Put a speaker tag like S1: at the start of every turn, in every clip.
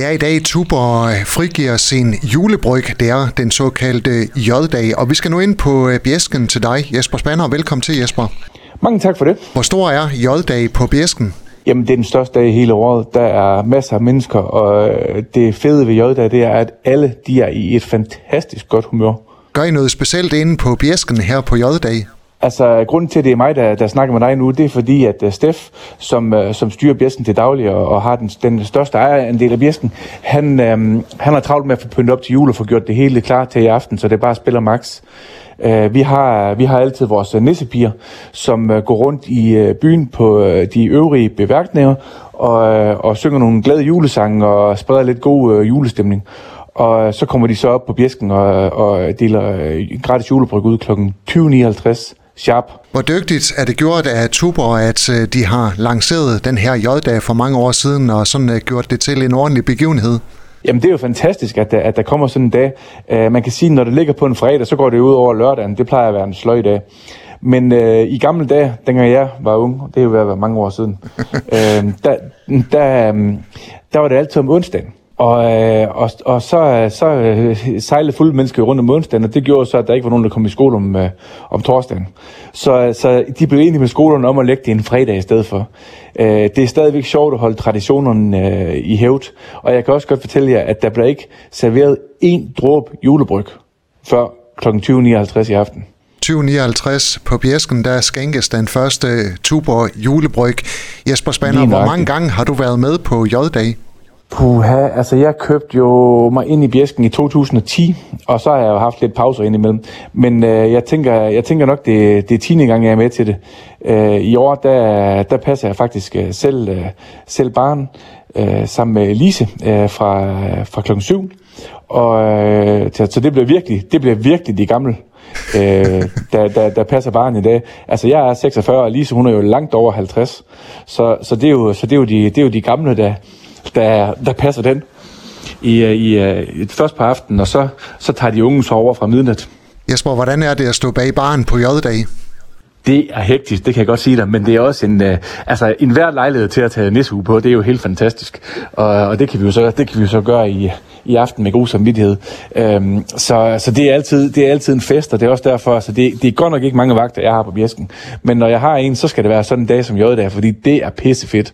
S1: Det er i dag, Tuborg frigiver sin julebryg. Det er den såkaldte J-dag, og vi skal nu ind på øh, bjæsken til dig, Jesper Spanner. Velkommen til, Jesper.
S2: Mange tak for det.
S1: Hvor stor er J-dag på bjæsken?
S2: Jamen, det er den største dag i hele året. Der er masser af mennesker, og øh, det fede ved J-dag, det er, at alle de er i et fantastisk godt humør.
S1: Gør I noget specielt inde på bjæsken her på J-dag?
S2: Altså, grunden til, at det er mig, der, der snakker med dig nu, det er fordi, at øh, Steff, som, øh, som styrer Bjersken til daglig og, og har den, den største ejerandel af Bjersken, han, øhm, han har travlt med at få pyntet op til jul og få gjort det hele klar til i aften, så det er bare spiller max. Øh, vi, har, vi har altid vores øh, nissepiger, som går rundt i byen på de øvrige beværkninger og, og synger nogle glade julesange og spreder lidt god øh, julestemning. Og så kommer de så op på bjæsken og, og deler gratis julebryg ud kl. 20.59 sharp.
S1: Hvor dygtigt er det gjort af Tuborg, at øh, de har lanceret den her J-dag for mange år siden, og sådan uh, gjort det til en ordentlig begivenhed?
S2: Jamen det er jo fantastisk, at der, at der kommer sådan en dag. Uh, man kan sige, at når det ligger på en fredag, så går det ud over lørdagen. Det plejer at være en sløj dag. Men uh, i gamle dage, dengang jeg var ung, det er jo ved at være mange år siden, uh, der, der, der var det altid om onsdagen. Og, øh, og, og så, så øh, sejlede fulde mennesker rundt om onsdagen, og det gjorde så, at der ikke var nogen, der kom i skole om, øh, om torsdagen. Så, så de blev enige med skolerne om at lægge det en fredag i stedet for. det er stadigvæk sjovt at holde traditionerne i hævd, og jeg kan også godt fortælle jer, at der bliver ikke serveret én dråbe julebryg før kl. 20.59 i aften.
S1: 2059 på Bjæsken, der skænkes den første Tuborg julebryg. Jesper Spanner, hvor mange gange har du været med på J-dag?
S2: Puha, altså jeg købte jo mig ind i bjæsken i 2010, og så har jeg jo haft lidt pauser indimellem. Men øh, jeg, tænker, jeg tænker nok, det, det er 10. gang, jeg er med til det. Øh, I år, der, der passer jeg faktisk øh, selv, øh, selv barn øh, sammen med Lise øh, fra, fra klokken 7. Og, øh, så det bliver virkelig, det bliver virkelig de gamle øh, der, der, der passer barn i dag. Altså, jeg er 46, og Lise, hun er jo langt over 50. Så, så, det, er jo, så det, er jo de, det er jo de gamle, der, der, der passer den i, øh, i, øh, i først på aftenen, og så, så tager de unge så over fra midnat.
S1: Jesper, hvordan er det at stå bag baren på J-dag?
S2: Det er hektisk, det kan jeg godt sige dig, men det er også en, uh, altså en hver lejlighed til at tage nissehue på, det er jo helt fantastisk. Og, og det, kan vi jo så, det kan vi jo så gøre i, i aften med god samvittighed. Um, så så det, er altid, det er altid en fest, og det er også derfor, altså det, det er godt nok ikke mange vagter, jeg har på bjæsken. Men når jeg har en, så skal det være sådan en dag som J-dag, fordi det er pissefedt.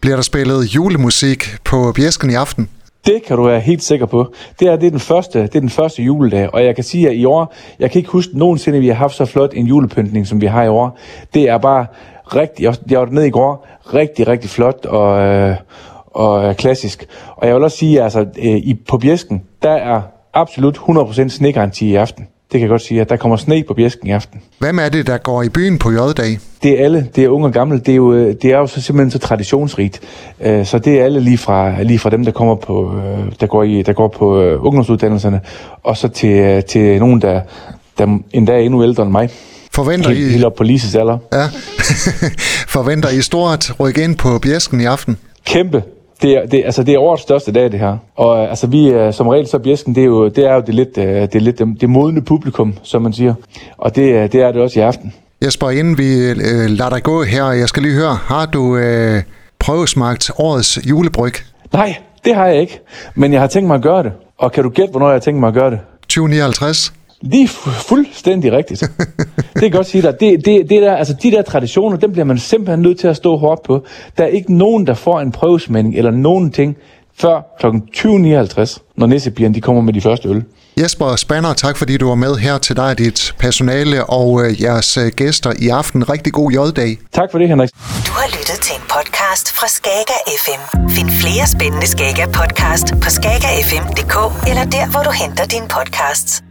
S1: Bliver der spillet julemusik på Bjæsken i aften?
S2: Det kan du være helt sikker på. Det er, det er, den, første, det er den første juledag, og jeg kan sige, at i år, jeg kan ikke huske nogensinde, at vi har haft så flot en julepyntning, som vi har i år. Det er bare rigtig, jeg var nede i går, rigtig, rigtig flot og, øh, og klassisk. Og jeg vil også sige, at altså, øh, i, på Bjæsken, der er absolut 100% snegaranti i aften. Det kan jeg godt sige, at der kommer sne på bjæsken i aften.
S1: Hvem er det, der går i byen på J-dag?
S2: Det er alle. Det er unge og gamle. Det er jo, øh, det er jo så simpelthen så traditionsrigt. Øh, så det er alle lige fra, lige fra dem, der kommer på, øh, der går, i, der går på ungdomsuddannelserne, og så til, til nogen, der, der endda er endnu ældre end mig.
S1: Forventer
S2: helt, I... Helt op på Lises alder.
S1: Ja. Forventer I stort ryk ind på bjæsken i aften?
S2: Kæmpe det er, det, altså, det er årets største dag, det her. Og øh, altså, vi, øh, som regel, så Bjæsken, det er jo det, er jo det lidt, øh, det, er lidt det, det modne publikum, som man siger. Og det, det er det også i aften.
S1: Jesper, inden vi øh, lader dig gå her, jeg skal lige høre, har du øh, prøvesmagt årets julebryg?
S2: Nej, det har jeg ikke. Men jeg har tænkt mig at gøre det. Og kan du gætte, hvornår jeg har tænkt mig at gøre det?
S1: 2059?
S2: Lige fuldstændig rigtigt. det kan godt sige dig. Det, det, det der, altså de der traditioner, dem bliver man simpelthen nødt til at stå hårdt på. Der er ikke nogen, der får en prøvesmænding eller nogen ting før kl. 20.59, når nissepigerne de kommer med de første øl.
S1: Jesper Spanner, tak fordi du var med her til dig, dit personale og øh, jeres øh, gæster i aften. Rigtig god J-dag.
S2: Tak for det, Henrik.
S3: Du har lyttet til en podcast fra Skager FM. Find flere spændende Skager podcast på skagerfm.dk eller der, hvor du henter dine podcasts.